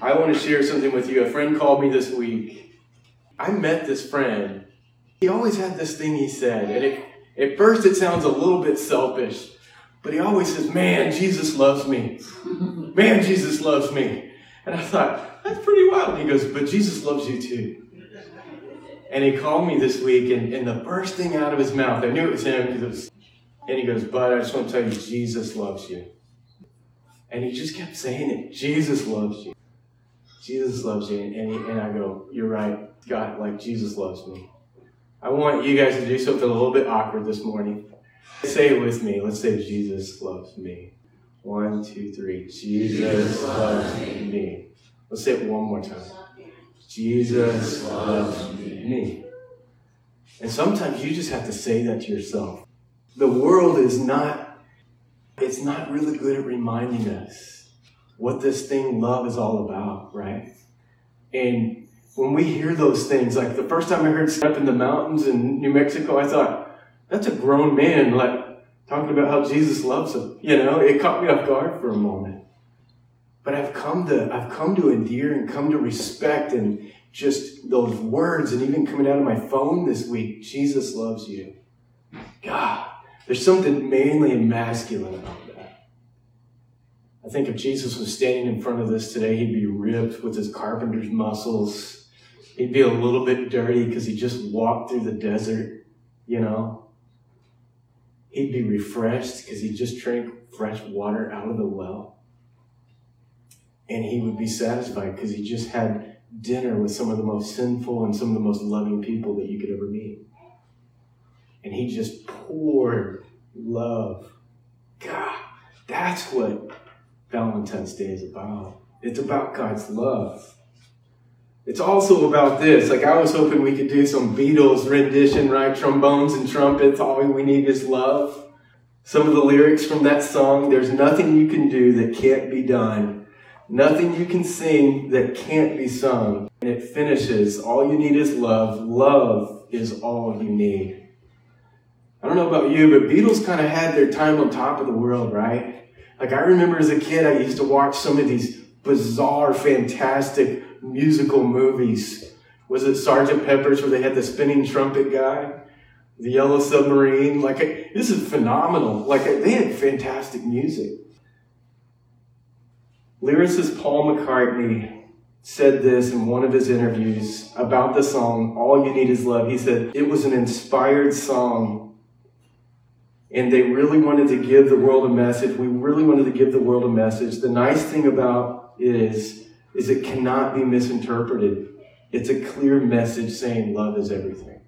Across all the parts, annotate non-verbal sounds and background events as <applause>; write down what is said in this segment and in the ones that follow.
I want to share something with you. A friend called me this week. I met this friend. He always had this thing he said, and it, at first it sounds a little bit selfish, but he always says, Man, Jesus loves me. Man, Jesus loves me. And I thought, That's pretty wild. He goes, But Jesus loves you too. And he called me this week, and, and the first thing out of his mouth, I knew it was him it was, and he goes, Bud, I just want to tell you, Jesus loves you. And he just kept saying it Jesus loves you. Jesus loves you. And, and I go, You're right. God, like Jesus loves me. I want you guys to do something a little bit awkward this morning. Say it with me. Let's say, Jesus loves me. One, two, three. Jesus loves me. Let's say it one more time. Jesus loves me. And sometimes you just have to say that to yourself. The world is not, it's not really good at reminding us what this thing love is all about, right? And when we hear those things, like the first time I heard Step in the Mountains in New Mexico, I thought, that's a grown man, like talking about how Jesus loves him. You know, it caught me off guard for a moment. But I've come to I've come to endear and come to respect and just those words and even coming out of my phone this week, Jesus loves you. God, there's something manly and masculine about. I think if Jesus was standing in front of this today, he'd be ripped with his carpenter's muscles. He'd be a little bit dirty because he just walked through the desert, you know. He'd be refreshed because he just drank fresh water out of the well and he would be satisfied because he just had dinner with some of the most sinful and some of the most loving people that you could ever meet. And he just poured love. God, that's what Valentine's Day is about. It's about God's love. It's also about this. Like I was hoping we could do some Beatles rendition, right? Trombones and trumpets. All we need is love. Some of the lyrics from that song, there's nothing you can do that can't be done Nothing you can sing that can't be sung. And it finishes, all you need is love. Love is all you need. I don't know about you, but Beatles kind of had their time on top of the world, right? Like I remember as a kid, I used to watch some of these bizarre, fantastic musical movies. Was it Sergeant Pepper's where they had the spinning trumpet guy? The Yellow Submarine? Like, this is phenomenal. Like, they had fantastic music. Lyricist Paul McCartney said this in one of his interviews about the song, All You Need Is Love. He said, It was an inspired song, and they really wanted to give the world a message. We really wanted to give the world a message. The nice thing about it is, is it cannot be misinterpreted. It's a clear message saying love is everything.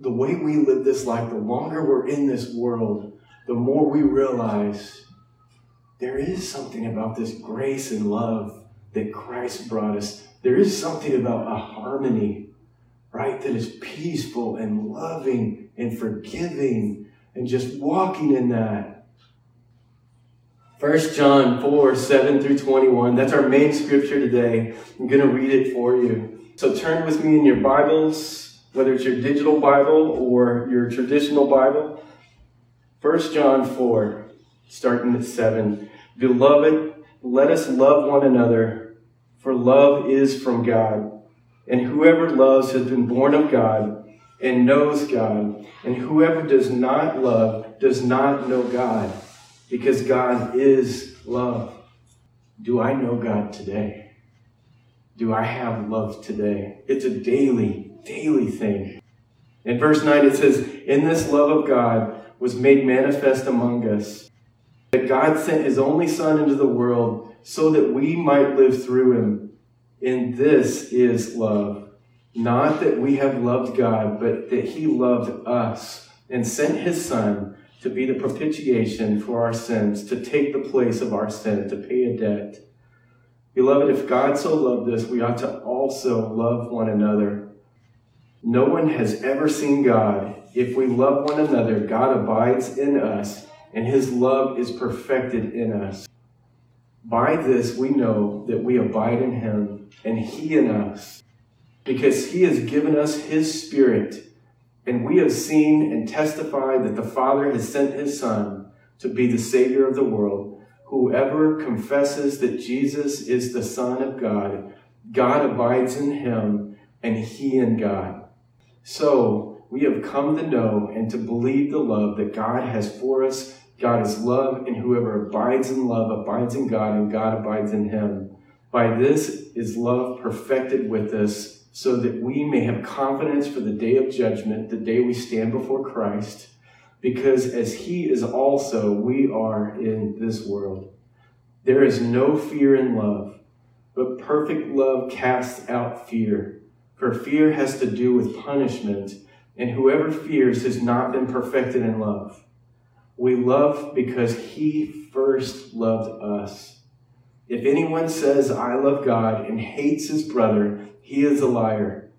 The way we live this life, the longer we're in this world, the more we realize there is something about this grace and love that Christ brought us. There is something about a harmony, right, that is peaceful and loving and forgiving and just walking in that. 1 John 4 7 through 21. That's our main scripture today. I'm going to read it for you. So turn with me in your Bibles, whether it's your digital Bible or your traditional Bible. 1 John 4, starting at 7. Beloved, let us love one another, for love is from God. And whoever loves has been born of God and knows God. And whoever does not love does not know God, because God is love. Do I know God today? Do I have love today? It's a daily, daily thing. In verse 9, it says, In this love of God was made manifest among us that God sent his only Son into the world so that we might live through him. And this is love. Not that we have loved God, but that he loved us and sent his Son to be the propitiation for our sins, to take the place of our sin, to pay a debt. Beloved, if God so loved us, we ought to also love one another. No one has ever seen God. If we love one another, God abides in us and his love is perfected in us. By this we know that we abide in him and he in us, because he has given us his Spirit, and we have seen and testified that the Father has sent his Son to be the Savior of the world. Whoever confesses that Jesus is the Son of God, God abides in him, and he in God. So we have come to know and to believe the love that God has for us. God is love, and whoever abides in love abides in God, and God abides in him. By this is love perfected with us, so that we may have confidence for the day of judgment, the day we stand before Christ because as he is also, we are in this world. There is no fear in love, but perfect love casts out fear. For fear has to do with punishment, and whoever fears has not been perfected in love. We love because he first loved us. If anyone says, I love God, and hates his brother, he is a liar.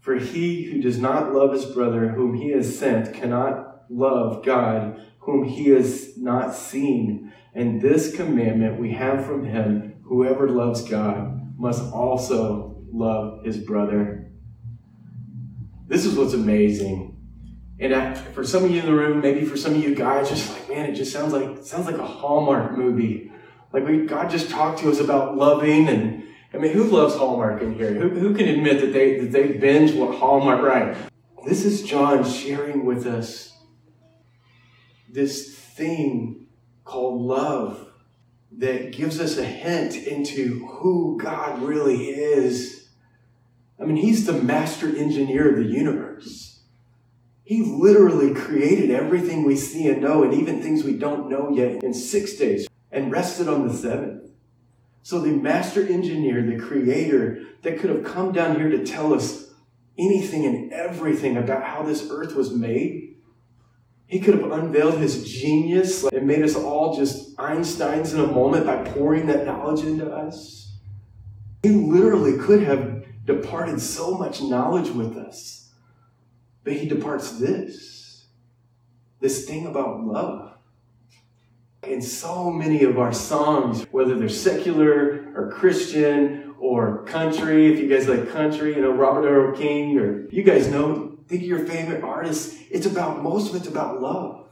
For he who does not love his brother whom he has sent cannot love God whom he has not seen. And this commandment we have from him whoever loves God must also love his brother. This is what's amazing. And for some of you in the room, maybe for some of you guys, just like, man, it just sounds like sounds like a Hallmark movie. Like we, God just talked to us about loving and I mean, who loves Hallmark in here? Who, who can admit that they that they binge what Hallmark right? This is John sharing with us this thing called love that gives us a hint into who God really is. I mean, He's the master engineer of the universe. He literally created everything we see and know, and even things we don't know yet, in six days and rested on the seventh. So, the master engineer, the creator that could have come down here to tell us anything and everything about how this earth was made, he could have unveiled his genius and made us all just Einsteins in a moment by pouring that knowledge into us. He literally could have departed so much knowledge with us. But he departs this this thing about love. In so many of our songs, whether they're secular or Christian or country, if you guys like country, you know, Robert Earl Keen, or you guys know think of your favorite artists. It's about, most of it's about love.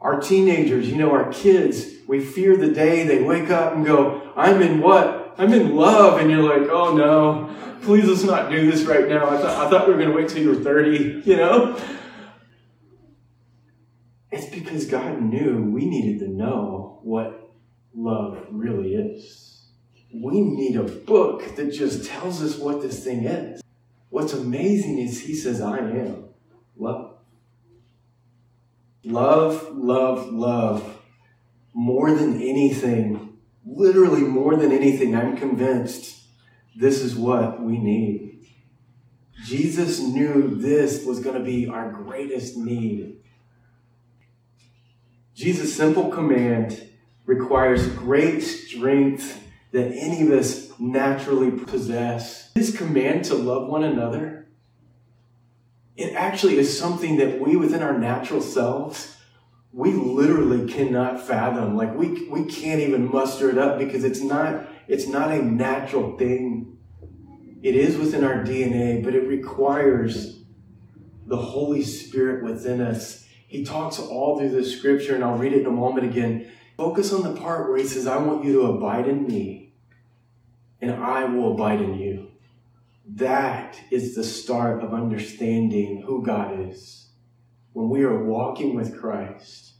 Our teenagers, you know, our kids, we fear the day they wake up and go, I'm in what? I'm in love. And you're like, oh no, please let's not do this right now. I thought, I thought we were going to wait till you were 30, you know? It's because God knew we needed to know what love really is. We need a book that just tells us what this thing is. What's amazing is he says, I am love. Love, love, love. More than anything, literally more than anything, I'm convinced this is what we need. Jesus knew this was going to be our greatest need. Jesus' simple command requires great strength that any of us naturally possess. His command to love one another, it actually is something that we within our natural selves, we literally cannot fathom. Like we, we can't even muster it up because it's not, it's not a natural thing. It is within our DNA, but it requires the Holy Spirit within us. He talks all through the scripture, and I'll read it in a moment again. Focus on the part where he says, I want you to abide in me and I will abide in you. That is the start of understanding who God is. When we are walking with Christ,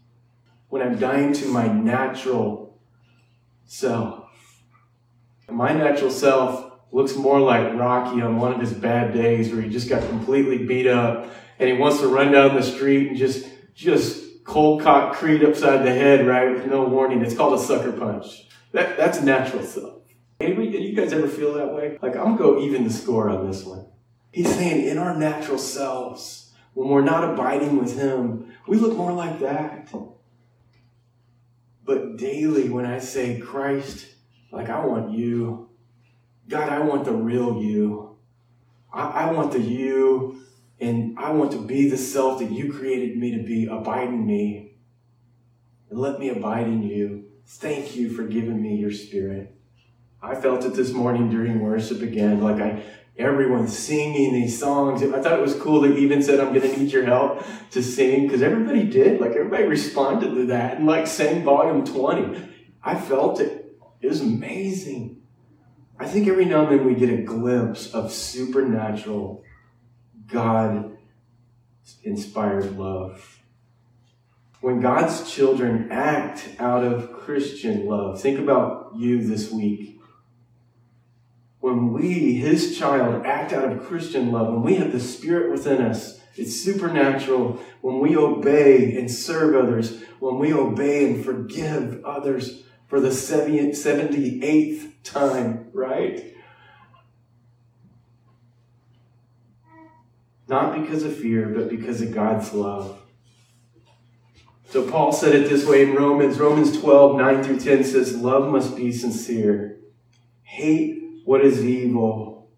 when I'm dying to my natural self. My natural self looks more like Rocky on one of his bad days where he just got completely beat up and he wants to run down the street and just, just cold cock Creed upside the head, right, with no warning. It's called a sucker punch. That, that's natural self. Anybody, you guys ever feel that way? Like, I'm going to go even the score on this one. He's saying in our natural selves, when we're not abiding with Him, we look more like that. But daily, when I say, Christ, like, I want you. God, I want the real you. I, I want the you, and I want to be the self that you created me to be. Abide in me. And let me abide in you. Thank you for giving me your spirit. I felt it this morning during worship again. Like I, everyone's singing these songs. I thought it was cool that even said, I'm going to need your help to sing because everybody did. Like everybody responded to that and like sang volume 20. I felt it. It was amazing. I think every now and then we get a glimpse of supernatural, God inspired love. When God's children act out of Christian love, think about you this week. When we, His child, act out of Christian love, when we have the Spirit within us, it's supernatural. When we obey and serve others, when we obey and forgive others for the 78th time, right? Not because of fear, but because of God's love. So Paul said it this way in Romans. Romans 12, 9 through 10 says, Love must be sincere. Hate what is evil.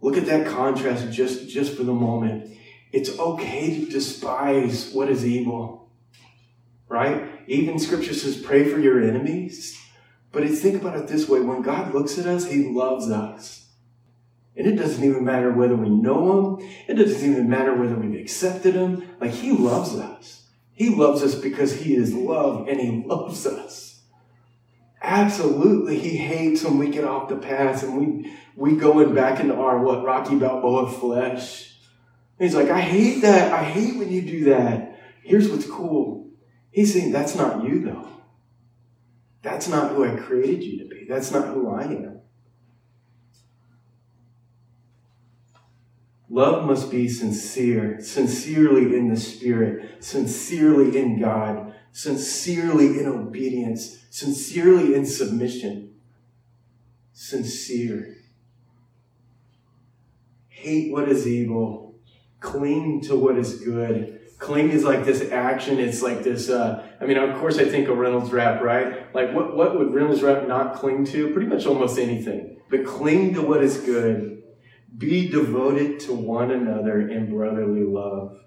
Look at that contrast just, just for the moment. It's okay to despise what is evil. Right? Even scripture says, pray for your enemies. But think about it this way when God looks at us, He loves us. And it doesn't even matter whether we know Him, it doesn't even matter whether we've accepted Him. Like, He loves us. He loves us because He is love and He loves us. Absolutely, He hates when we get off the path and we, we go in back into our, what, Rocky Balboa flesh. he's like, I hate that. I hate when you do that. Here's what's cool. He's saying, that's not you, though. That's not who I created you to be. That's not who I am. Love must be sincere, sincerely in the Spirit, sincerely in God, sincerely in obedience, sincerely in submission. Sincere. Hate what is evil, cling to what is good cling is like this action. It's like this. Uh, I mean, of course, I think of Reynolds Wrap, right? Like, what what would Reynolds Wrap not cling to? Pretty much almost anything. But cling to what is good. Be devoted to one another in brotherly love.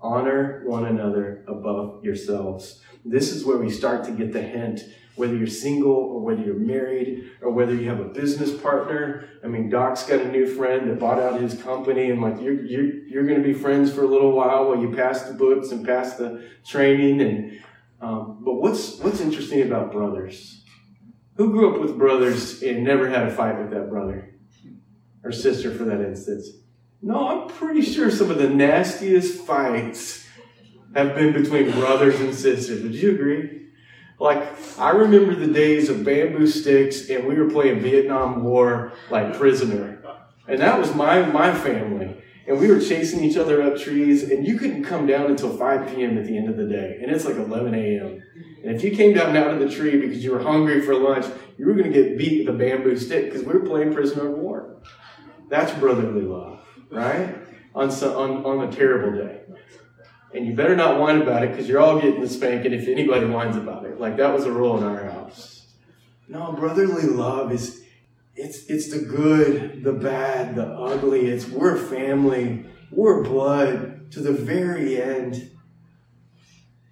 Honor one another above yourselves. This is where we start to get the hint whether you're single or whether you're married or whether you have a business partner. I mean, Doc's got a new friend that bought out his company and like you're, you're, you're going to be friends for a little while while you pass the books and pass the training. And, um, but what's, what's interesting about brothers? Who grew up with brothers and never had a fight with that brother or sister for that instance? No, I'm pretty sure some of the nastiest fights have been between brothers and sisters. Would you agree? Like, I remember the days of bamboo sticks and we were playing Vietnam War like prisoner. And that was my, my family. And we were chasing each other up trees and you couldn't come down until 5 p.m. at the end of the day. And it's like 11 a.m. And if you came down out of the tree because you were hungry for lunch, you were going to get beat with a bamboo stick because we were playing prisoner of war. That's brotherly love, right? On, on, on a terrible day. And you better not whine about it because you're all getting the spanking if anybody whines about it. Like that was a rule in our house. No, brotherly love is it's it's the good, the bad, the ugly. It's we're family, we're blood to the very end.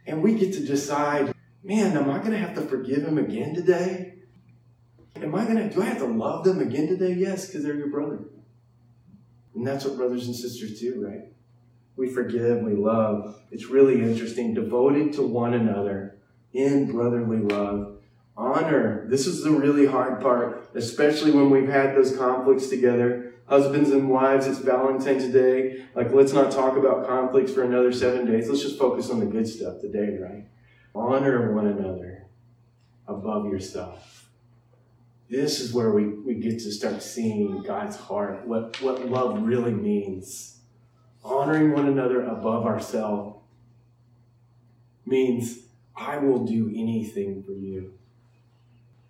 And we get to decide, man, am I gonna have to forgive him again today? Am I gonna do I have to love them again today? Yes, because they're your brother. And that's what brothers and sisters do, right? we forgive, we love. It's really interesting. Devoted to one another in brotherly love. Honor. This is the really hard part, especially when we've had those conflicts together. Husbands and wives, it's Valentine's Day. Like, let's not talk about conflicts for another seven days. Let's just focus on the good stuff today, right? Honor one another above yourself. This is where we, we get to start seeing God's heart, what, what love really means honoring one another above ourselves means I will do anything for you.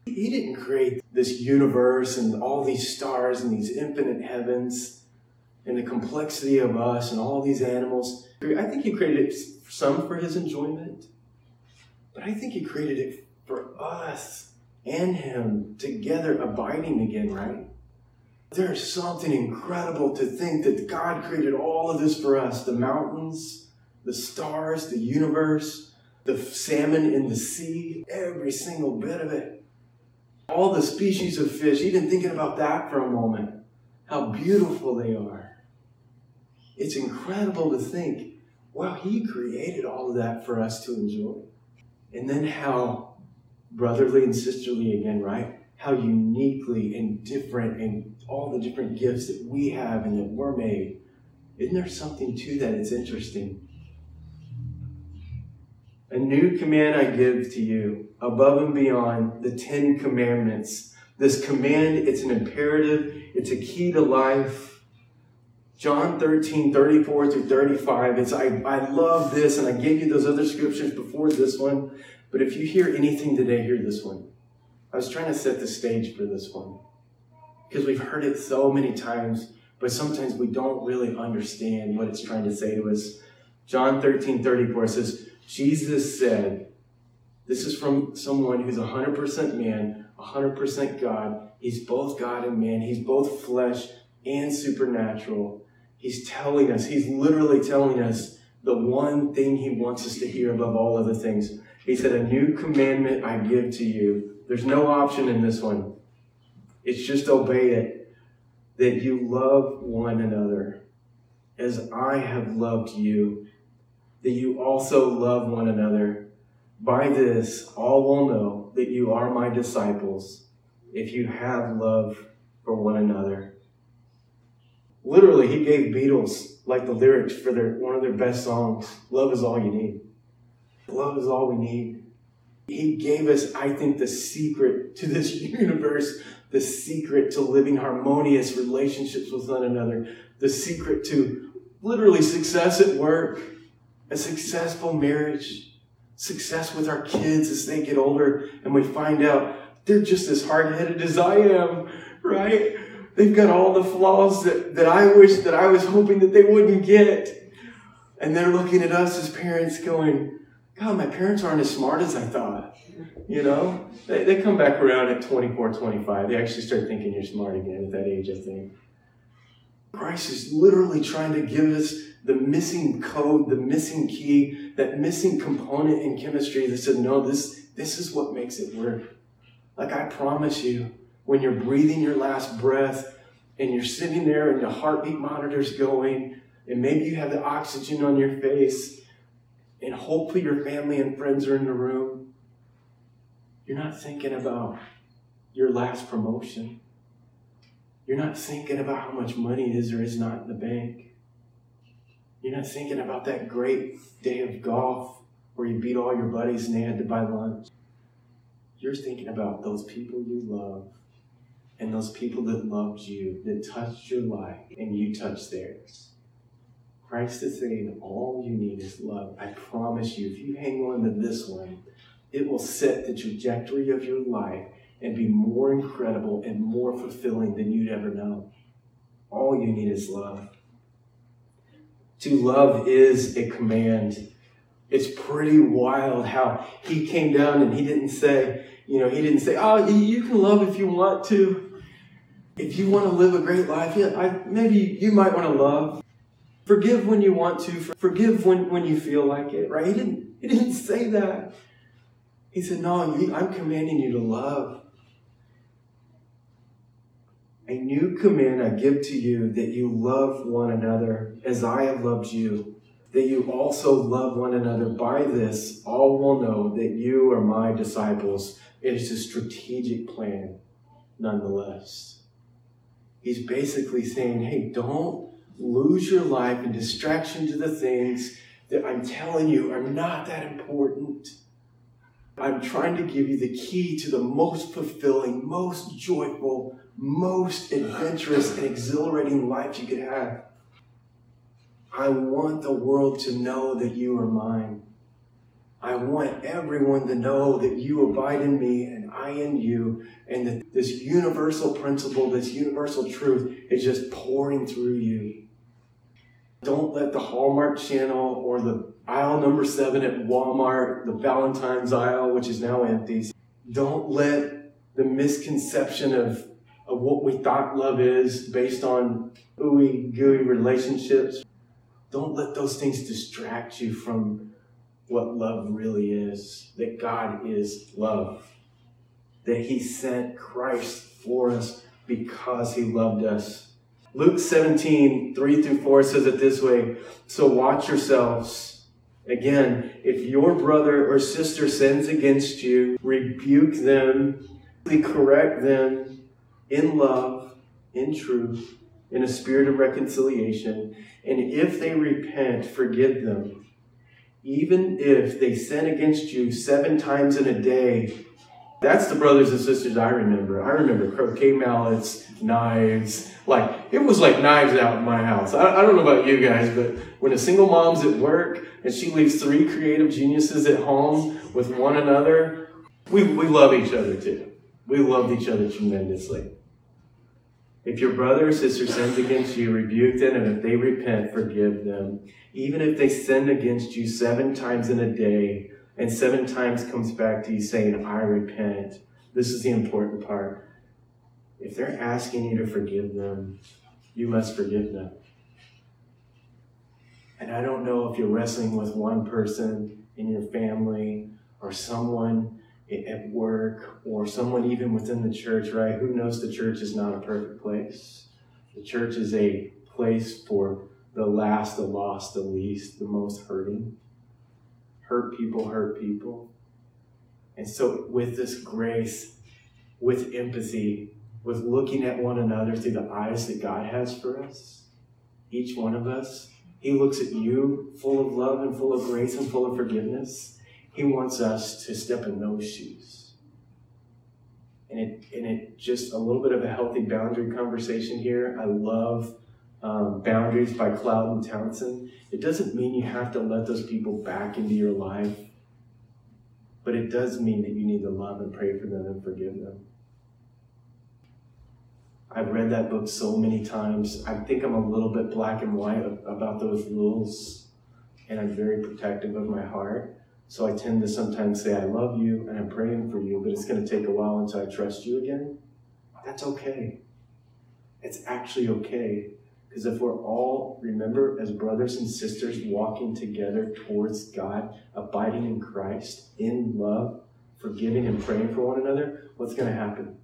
He didn't create this universe and all these stars and these infinite heavens and the complexity of us and all these animals. I think He created some for His enjoyment, but I think He created it for us and Him together abiding again, right? There's something incredible to think that God created all of this for us the mountains, the stars, the universe, the salmon in the sea, every single bit of it. all the species of fish, even thinking about that for a moment, how beautiful they are. It's incredible to think, wow, He created all of that for us to enjoy. And then how brotherly and sisterly again, right? How uniquely and different and all the different gifts that we have and that we're made. Isn't there something to that? It's interesting. A new command I give to you, above and beyond the Ten Commandments. This command, it's an imperative, it's a key to life. John 13, 34 through 35. It's I, I love this, and I gave you those other scriptures before this one. But if you hear anything today, hear this one. I was trying to set the stage for this one. Because we've heard it so many times, but sometimes we don't really understand what it's trying to say to us. John 13, 34 says, Jesus said, this is from someone who's 100% man, 100% God. He's both God and man. He's both flesh and supernatural. He's telling us, he's literally telling us the one thing he wants us to hear above all other things. He said, A new commandment I give to you. There's no option in this one. It's just obey it. That you love one another as I have loved you that you also love one another. By this, all will know that you are my disciples if you have love for one another. Literally, he gave Beatles like the lyrics for their one of their best songs. Love is all you need. Love is all we need. He gave us, I think, the secret to this <laughs> universe, the secret to living harmonious relationships with one another, the secret to literally success at work, a successful marriage, success with our kids as they get older, and we find out they're just as hard headed as I am, right? They've got all the flaws that, that I wish that I was hoping that they wouldn't get. And they're looking at us as parents going, God, my parents aren't as smart as I thought. You know? They, they come back around at 24, 25. They actually start thinking you're smart again at that age, I think. Christ is literally trying to give us the missing code, the missing key, that missing component in chemistry that said, no, this, this is what makes it work. Like I promise you, when you're breathing your last breath and you're sitting there and your heartbeat monitor's going, and maybe you have the oxygen on your face, and hopefully your family and friends are in the room, you're not thinking about your last promotion. You're not thinking about how much money is or is not in the bank. You're not thinking about that great day of golf where you beat all your buddies and they had to buy lunch. You're thinking about those people you love and those people that loved you, that touched your life, and you touched theirs. Christ is saying all you need is love. I promise you, if you hang on to this one, it will set the trajectory of your life and be more incredible and more fulfilling than you'd ever know. All you need is love. To love is a command. It's pretty wild how he came down and he didn't say, you know, he didn't say, oh, you can love if you want to. If you want to live a great life, yeah, I, maybe you might want to love. Forgive when you want to. Forgive when, when you feel like it, right? He didn't, he didn't <laughs> say that. He said, no, I'm commanding you to love. A new command I give to you that you love one another as I have loved you, that you also love one another. By this, all will know that you are my disciples. It is a strategic plan, nonetheless. He's basically saying, hey, don't lose your life in distraction to the things that I'm telling you are not that important. I'm trying to give you the key to the most fulfilling, most joyful, most adventurous and exhilarating life you could have. I want the world to know that you are mine. I want everyone to know that you abide in me and I in you, and that this universal principle, this universal truth is just pouring through you. Don't let the Hallmark channel or the aisle number seven at Walmart, the Valentine's aisle, which is now empty, don't let the misconception of of what we thought love is based on ooey gooey relationships. Don't let those things distract you from what love really is, that God is love. that he sent Christ for us because he loved us. Luke 17, 3 through 4 says it this way So watch yourselves. Again, if your brother or sister sins against you, rebuke them, correct them in love, in truth, in a spirit of reconciliation. And if they repent, forgive them. Even if they sin against you seven times in a day, that's the brothers and sisters I remember. I remember croquet mallets, knives. Like, it was like knives out in my house. I, I, don't know about you guys, but when a single mom's at work and she leaves three creative geniuses at home with one another, we, we love each other too. We loved each other tremendously. If your brother or sister sins against you, rebuke them, and if they repent, forgive them. Even if they sin against you seven times in a day, and seven times comes back to you saying, I repent. This is the important part. If they're asking you to forgive them, you must forgive them. And I don't know if you're wrestling with one person in your family or someone at work or someone even within the church, right? Who knows the church is not a perfect place? The church is a place for the last, the lost, the least, the most hurting hurt people hurt people. And so, with this grace, with empathy, with looking at one another through the eyes that God has for us, each one of us, He looks at you full of love and full of grace and full of forgiveness. He wants us to step in those shoes. And it, and it just a little bit of a healthy boundary conversation here. I love um, Boundaries by Cloud and Townsend. It doesn't mean you have to let those people back into your life, but it does mean that you need to love and pray for them and forgive them. I've read that book so many times. I think I'm a little bit black and white about those rules, and I'm very protective of my heart. So I tend to sometimes say, I love you and I'm praying for you, but it's going to take a while until I trust you again. That's okay. It's actually okay because if we're all, remember, as brothers and sisters walking together towards God, abiding in Christ, in love, forgiving and praying for one another, what's going to happen?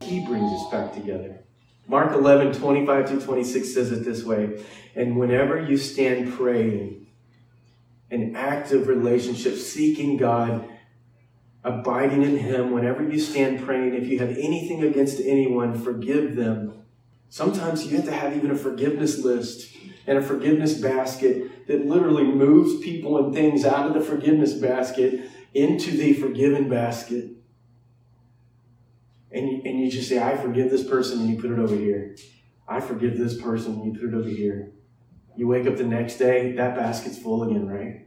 He brings us back together. Mark 11, 25 through 26 says it this way And whenever you stand praying, an active relationship, seeking God, abiding in Him, whenever you stand praying, if you have anything against anyone, forgive them Sometimes you have to have even a forgiveness list and a forgiveness basket that literally moves people and things out of the forgiveness basket into the forgiven basket. And you, and you just say, I forgive this person, and you put it over here. I forgive this person, and you put it over here. You wake up the next day, that basket's full again, right?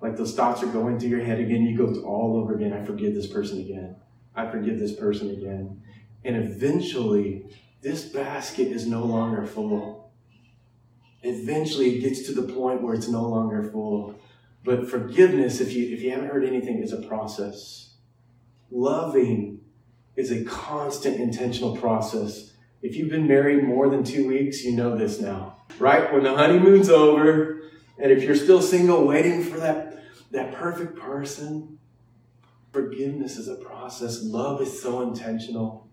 Like those thoughts are going through your head again. You go all over again. I forgive this person again. I forgive this person again. And eventually, this basket is no longer full. Eventually, it gets to the point where it's no longer full. But forgiveness, if you, if you haven't heard anything, is a process. Loving is a constant, intentional process. If you've been married more than two weeks, you know this now, right? When the honeymoon's over, and if you're still single, waiting for that, that perfect person, forgiveness is a process. Love is so intentional.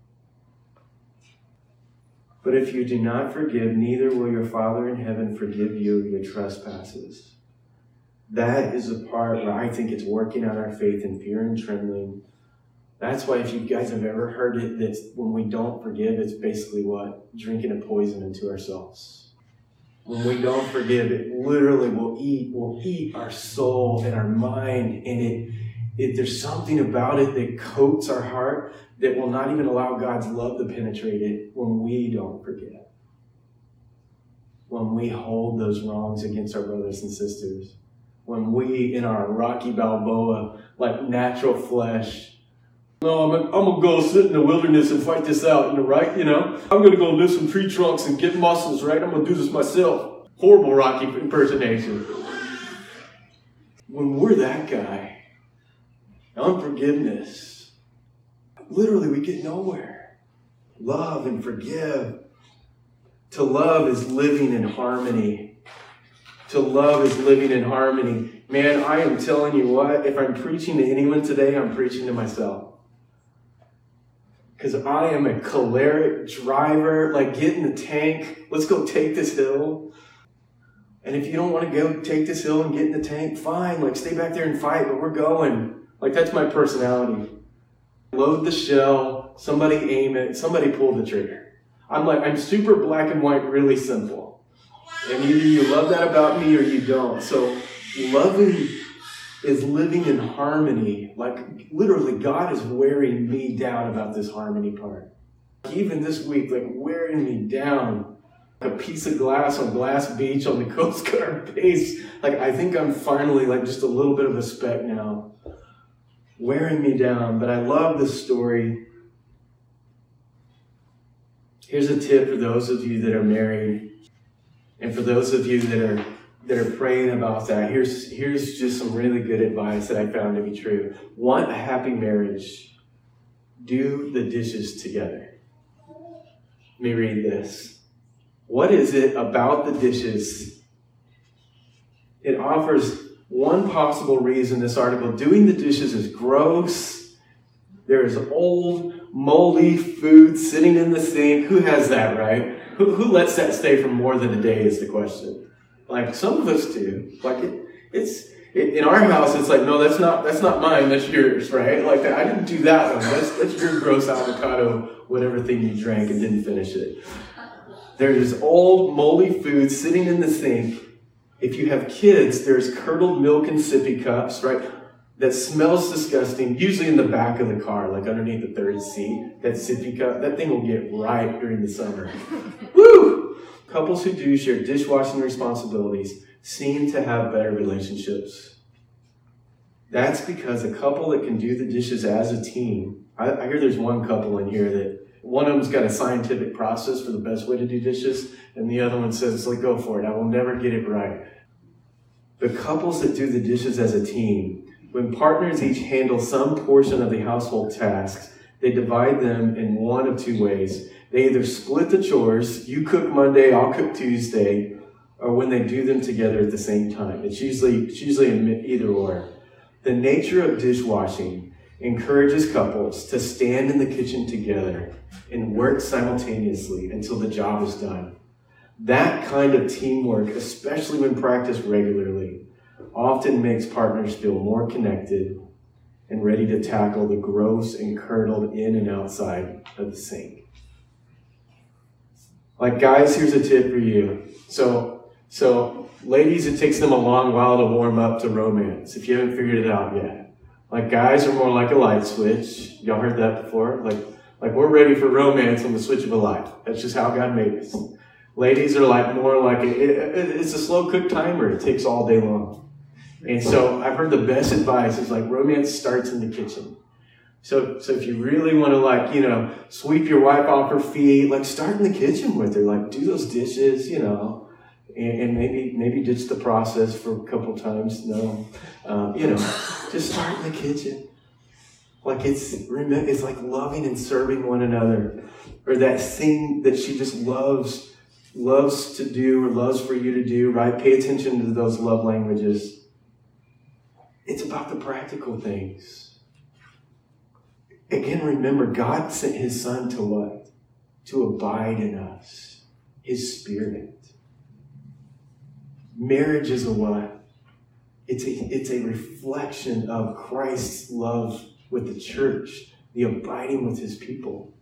But if you do not forgive, neither will your Father in heaven forgive you your trespasses. That is the part where I think it's working on our faith in fear and trembling. That's why, if you guys have ever heard it, that when we don't forgive, it's basically what? Drinking a poison into ourselves. When we don't forgive, it literally will eat, will eat our soul and our mind, and it it, there's something about it that coats our heart that will not even allow God's love to penetrate it when we don't forget. When we hold those wrongs against our brothers and sisters. When we, in our Rocky Balboa, like natural flesh, no, I'm going to go sit in the wilderness and fight this out, you know, right? You know, I'm to go lift some tree trunks and get muscles, right? I'm to do this myself. Horrible Rocky impersonation. When we're that guy, unforgiveness. Literally, we get nowhere. Love and forgive. To love is living in harmony. To love is living in harmony. Man, I am telling you what, if I'm preaching to anyone today, I'm preaching to myself. because I am a choleric driver. Like, get in the tank. Let's go take this hill. And if you don't want to go take this hill and get in the tank, fine. Like, stay back there and fight, but we're going. Like, that's my personality. Load the shell, somebody aim it, somebody pull the trigger. I'm like, I'm super black and white, really simple. And either you love that about me or you don't. So, loving is living in harmony. Like, literally, God is wearing me down about this harmony part. Even this week, like, wearing me down. A piece of glass on Glass Beach on the <laughs> Coast Guard base. Like, I think I'm finally, like, just a little bit of a speck now. Wearing me down. But I love this story. Here's a tip for those of you that are married, and for those of you that are that are praying about that, here's, here's just some really good advice that I found to be true. Want a happy marriage? Do the dishes together. Let me read this. What is it about the dishes? It offers one possible reason this article doing the dishes is gross. There is old, moldy food sitting in the sink. Who has that, right? Who, who lets that stay for more than a day is the question. Like some of us do. Like it, it's it, in our house. It's like no, that's not that's not mine. That's yours, right? Like I didn't do that one. That's that's your gross avocado, whatever thing you drank and didn't finish it. There's old moldy food sitting in the sink. If you have kids, there's curdled milk in sippy cups, right? That smells disgusting, usually in the back of the car, like underneath the third seat. That sippy cup, that thing will get right during the summer. <laughs> Woo! Couples who do share dishwashing responsibilities seem to have better relationships. That's because a couple that can do the dishes as a team, I, I hear there's one couple in here that one of them's got a scientific process for the best way to do dishes, and the other one says, like, go for it. I will never get it right. The couples that do the dishes as a team, when partners each handle some portion of the household tasks, they divide them in one of two ways. They either split the chores, you cook Monday, I'll cook Tuesday, or when they do them together at the same time. It's usually, it's usually either or. The nature of dishwashing encourages couples to stand in the kitchen together and work simultaneously until the job is done. That kind of teamwork, especially when practiced regularly, often makes partners feel more connected and ready to tackle the gross and curdled in and outside of the sink. Like, guys, here's a tip for you. So, so ladies, it takes them a long while to warm up to romance if you haven't figured it out yet. Like, guys are more like a light switch. Y'all heard that before? Like, like we're ready for romance on the switch of a light. That's just how God made us. Ladies are like more like it, it, it's a slow cook timer. It takes all day long. And so I've heard the best advice is like romance starts in the kitchen. So, so if you really want to like, you know, sweep your wife off her feet, like start in the kitchen with her, like do those dishes, you know, and, and maybe, maybe ditch the process for a couple times. No, um, you know, just start in the kitchen. Like it's, it's like loving and serving one another or that thing that she just loves, loves to do or loves for you to do, right? Pay attention to those love languages. It's about the practical things Again, remember, God sent his son to what? To abide in us, his spirit. Marriage is a what? It's a, it's a reflection of Christ's love with the church, the abiding with his people.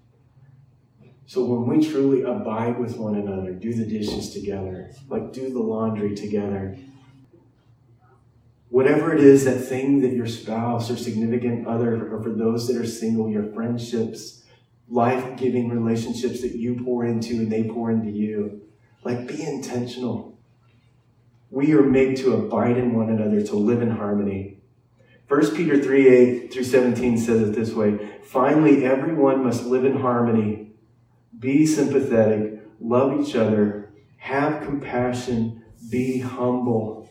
So when we truly abide with one another, do the dishes together, like do the laundry together, Whatever it is, that thing that your spouse or significant other, or for those that are single, your friendships, life giving relationships that you pour into and they pour into you, like be intentional. We are made to abide in one another, to live in harmony. 1 Peter 3 8 through 17 says it this way Finally, everyone must live in harmony, be sympathetic, love each other, have compassion, be humble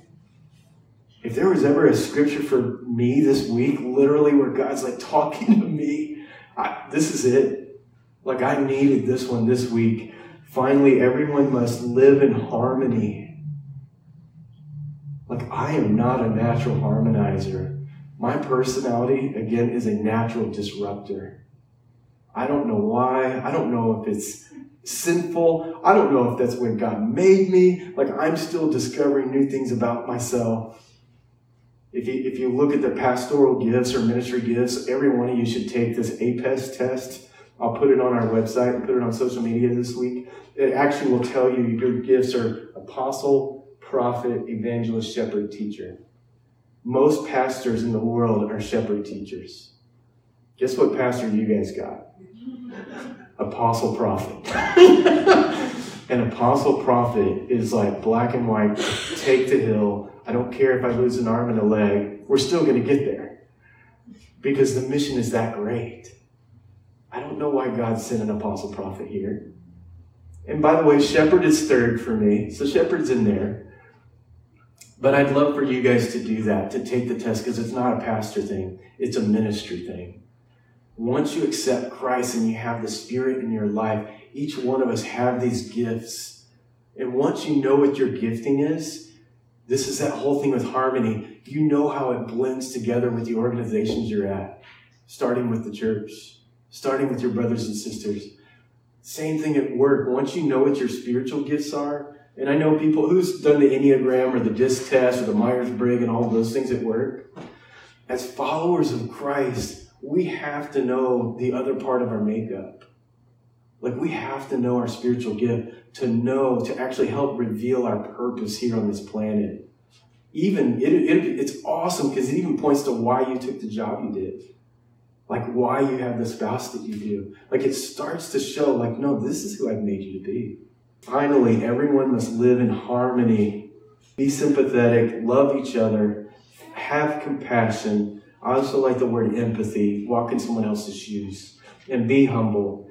if there was ever a scripture for me this week, literally where God's like talking <laughs> to me, I, this is it. Like I needed this one this week. Finally, everyone must live in harmony. Like I am not a natural harmonizer. My personality, again, is a natural disruptor. I don't know why. I don't know if it's sinful. I don't know if that's when God made me. Like I'm still discovering new things about myself. If you, if you look at the pastoral gifts or ministry gifts, every one of you should take this APEST test. I'll put it on our website and put it on social media this week. It actually will tell you your gifts are apostle, prophet, evangelist, shepherd, teacher. Most pastors in the world are shepherd teachers. Guess what pastor you guys got? Apostle prophet. <laughs> An apostle prophet is like black and white, take the hill. I don't care if I lose an arm and a leg, we're still going to get there. Because the mission is that great. I don't know why God sent an apostle prophet here. And by the way, shepherd is third for me. So shepherd's in there. But I'd love for you guys to do that, to take the test, because it's not a pastor thing, it's a ministry thing. Once you accept Christ and you have the Spirit in your life, each one of us have these gifts. And once you know what your gifting is, this is that whole thing with harmony. You know how it blends together with the organizations you're at, starting with the church, starting with your brothers and sisters. Same thing at work. Once you know what your spiritual gifts are, and I know people who's done the Enneagram or the DISC test or the Myers Briggs and all those things at work. As followers of Christ, we have to know the other part of our makeup. Like we have to know our spiritual gift to know, to actually help reveal our purpose here on this planet. Even, it, it, it's awesome because it even points to why you took the job you did. Like why you have the spouse that you do. Like it starts to show, like, no, this is who I've made you to be. Finally, everyone must live in harmony, be sympathetic, love each other, have compassion. I also like the word empathy, walk in someone else's shoes, and be humble.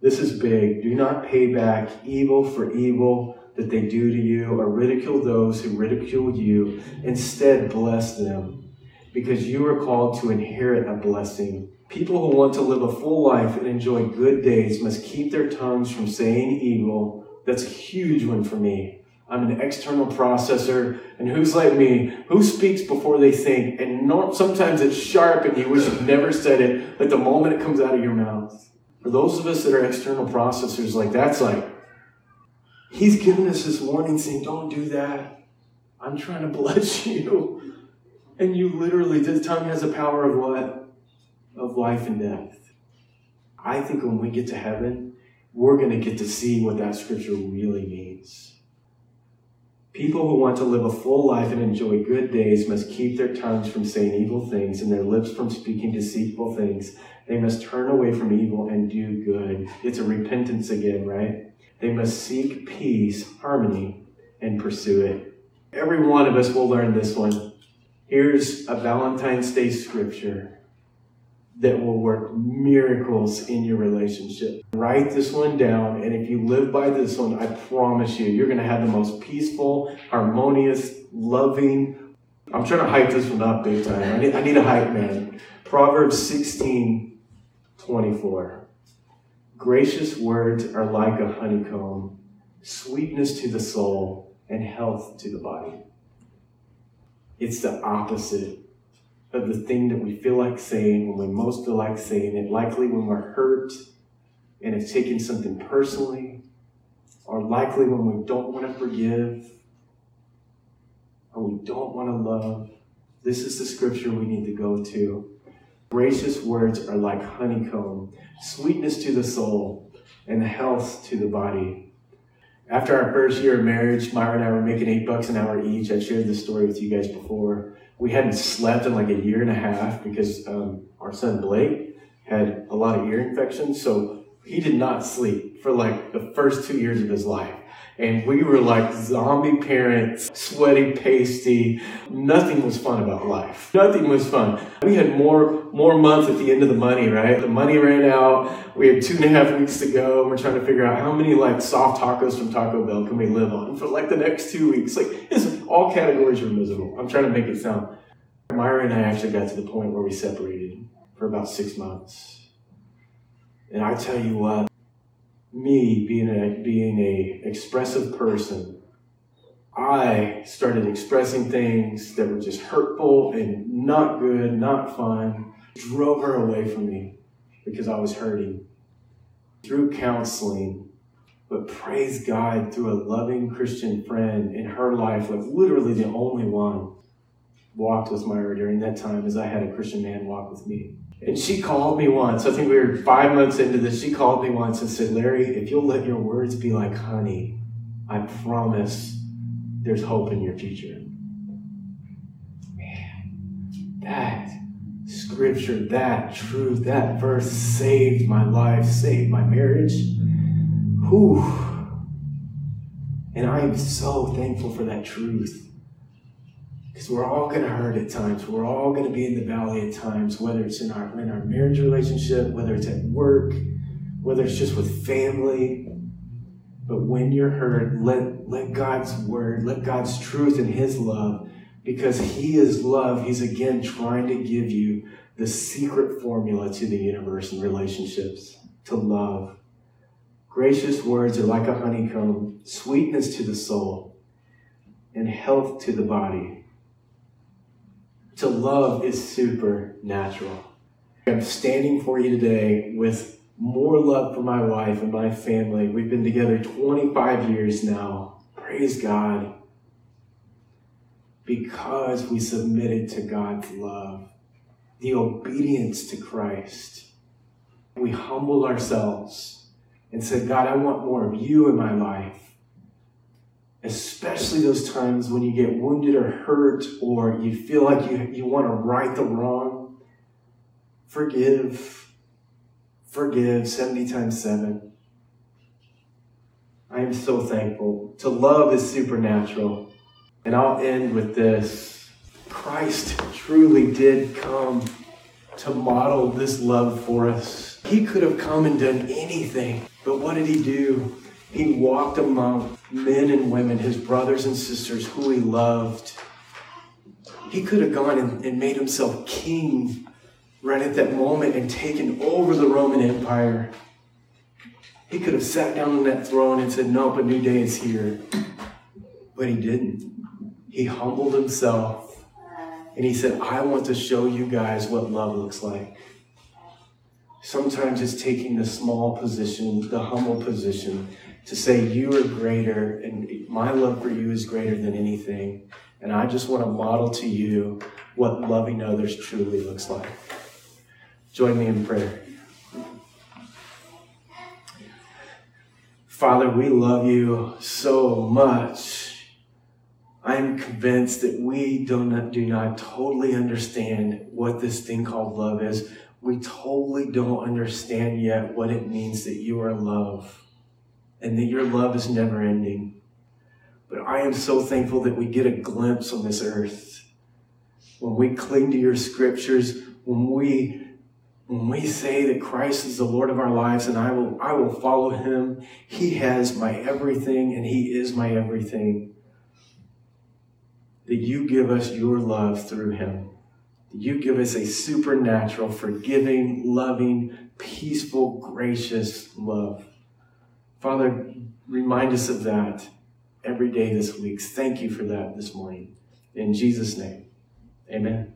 This is big. Do not pay back evil for evil that they do to you or ridicule those who ridicule you. Instead, bless them because you are called to inherit a blessing. People who want to live a full life and enjoy good days must keep their tongues from saying evil. That's a huge one for me. I'm an external processor, and who's like me? Who speaks before they think? And sometimes it's sharp, and you wish you'd never said it, but the moment it comes out of your mouth. For those of us that are external processors, like that's like, he's given us this warning saying, don't do that. I'm trying to bless <laughs> you. And you literally, the tongue has the power of what? Of life and death. I think when we get to heaven, we're going to get to see what that scripture really means. People who want to live a full life and enjoy good days must keep their tongues from saying evil things and their lips from speaking deceitful things. They must turn away from evil and do good. It's a repentance again, right? They must seek peace, harmony, and pursue it. Every one of us will learn this one. Here's a Valentine's Day scripture that will work miracles in your relationship. Write this one down, and if you live by this one, I promise you, you're going to have the most peaceful, harmonious, loving. I'm trying to hype this one up big time. I need, I need a hype man. Proverbs 16 24. Gracious words are like a honeycomb, sweetness to the soul, and health to the body. It's the opposite of the thing that we feel like saying when we most feel like saying it, likely when we're hurt and have taken something personally, or likely when we don't want to forgive, or we don't want to love. This is the scripture we need to go to. Gracious words are like honeycomb, sweetness to the soul, and health to the body. After our first year of marriage, Myra and I were making eight bucks an hour each. I shared this story with you guys before we hadn't slept in like a year and a half because um, our son Blake had a lot of ear infections. So he did not sleep for like the first two years of his life. And we were like zombie parents, sweaty, pasty. Nothing was fun about life. Nothing was fun. We had more more months at the end of the money, right? The money ran out. We had two and a half weeks to go. We're trying to figure out how many like soft tacos from Taco Bell can we live on for like the next two weeks. Like it's, all categories were miserable. I'm trying to make it sound. Myra and I actually got to the point where we separated for about six months. And I tell you what, me being a being a expressive person, I started expressing things that were just hurtful and not good, not fun. Drove her away from me because I was hurting. through counseling, but praise God through a loving Christian friend in her life, like literally the only one, walked with Myra during that time as I had a Christian man walk with me. And she called me once. I think we were five months into this. She called me once and said, Larry, if you'll let your words be like honey, I promise there's hope in your future. Man, that scripture, that truth, that verse saved my life, saved my marriage. Whew. And I am so thankful for that truth. Because we're all going to hurt at times. We're all going to be in the valley at times, whether it's in our, in our marriage relationship, whether it's at work, whether it's just with family. But when you're hurt, let, let God's word, let God's truth and His love, because He is love, He's again trying to give you the secret formula to the universe and relationships to love. Gracious words are like a honeycomb, sweetness to the soul, and health to the body to love is supernatural. I'm standing for you today with more love for my wife and my family. We've been together 25 years now. Praise God. Because we submitted to God's love, the obedience to Christ. We humbled ourselves and said, God, I want more of you in my life especially those times when you get wounded or hurt or you feel like you, you want to right the wrong, forgive. Forgive 70 times 7. I am so thankful. To love is supernatural. And I'll end with this Christ truly did come to model this love for us. He could have come and done anything, but what did he do? He walked among men and women, his brothers and sisters, who he loved. He could have gone and, made himself king right at that moment and taken over the Roman Empire. He could have sat down on that throne and said, Nope, a new day is here. But he didn't. He humbled himself and he said, I want to show you guys what love looks like. Sometimes it's taking the small position, the humble position, to say you are greater and my love for you is greater than anything. And I just want to model to you what loving others truly looks like. Join me in prayer. Father, we love you so much. I'm convinced that we do not, do not totally understand what this thing called love is. We totally don't understand yet what it means that you are love and that your love is never ending. But I am so thankful that we get a glimpse on this earth. When we cling to your scriptures, when we when we say that Christ is the Lord of our lives and I will I will follow him, he has my everything and he is my everything. That you give us your love through him. That you give us a supernatural, forgiving, loving, peaceful, gracious love. Father, remind us of that every day this week. Thank you for that this morning. In Jesus' name, amen.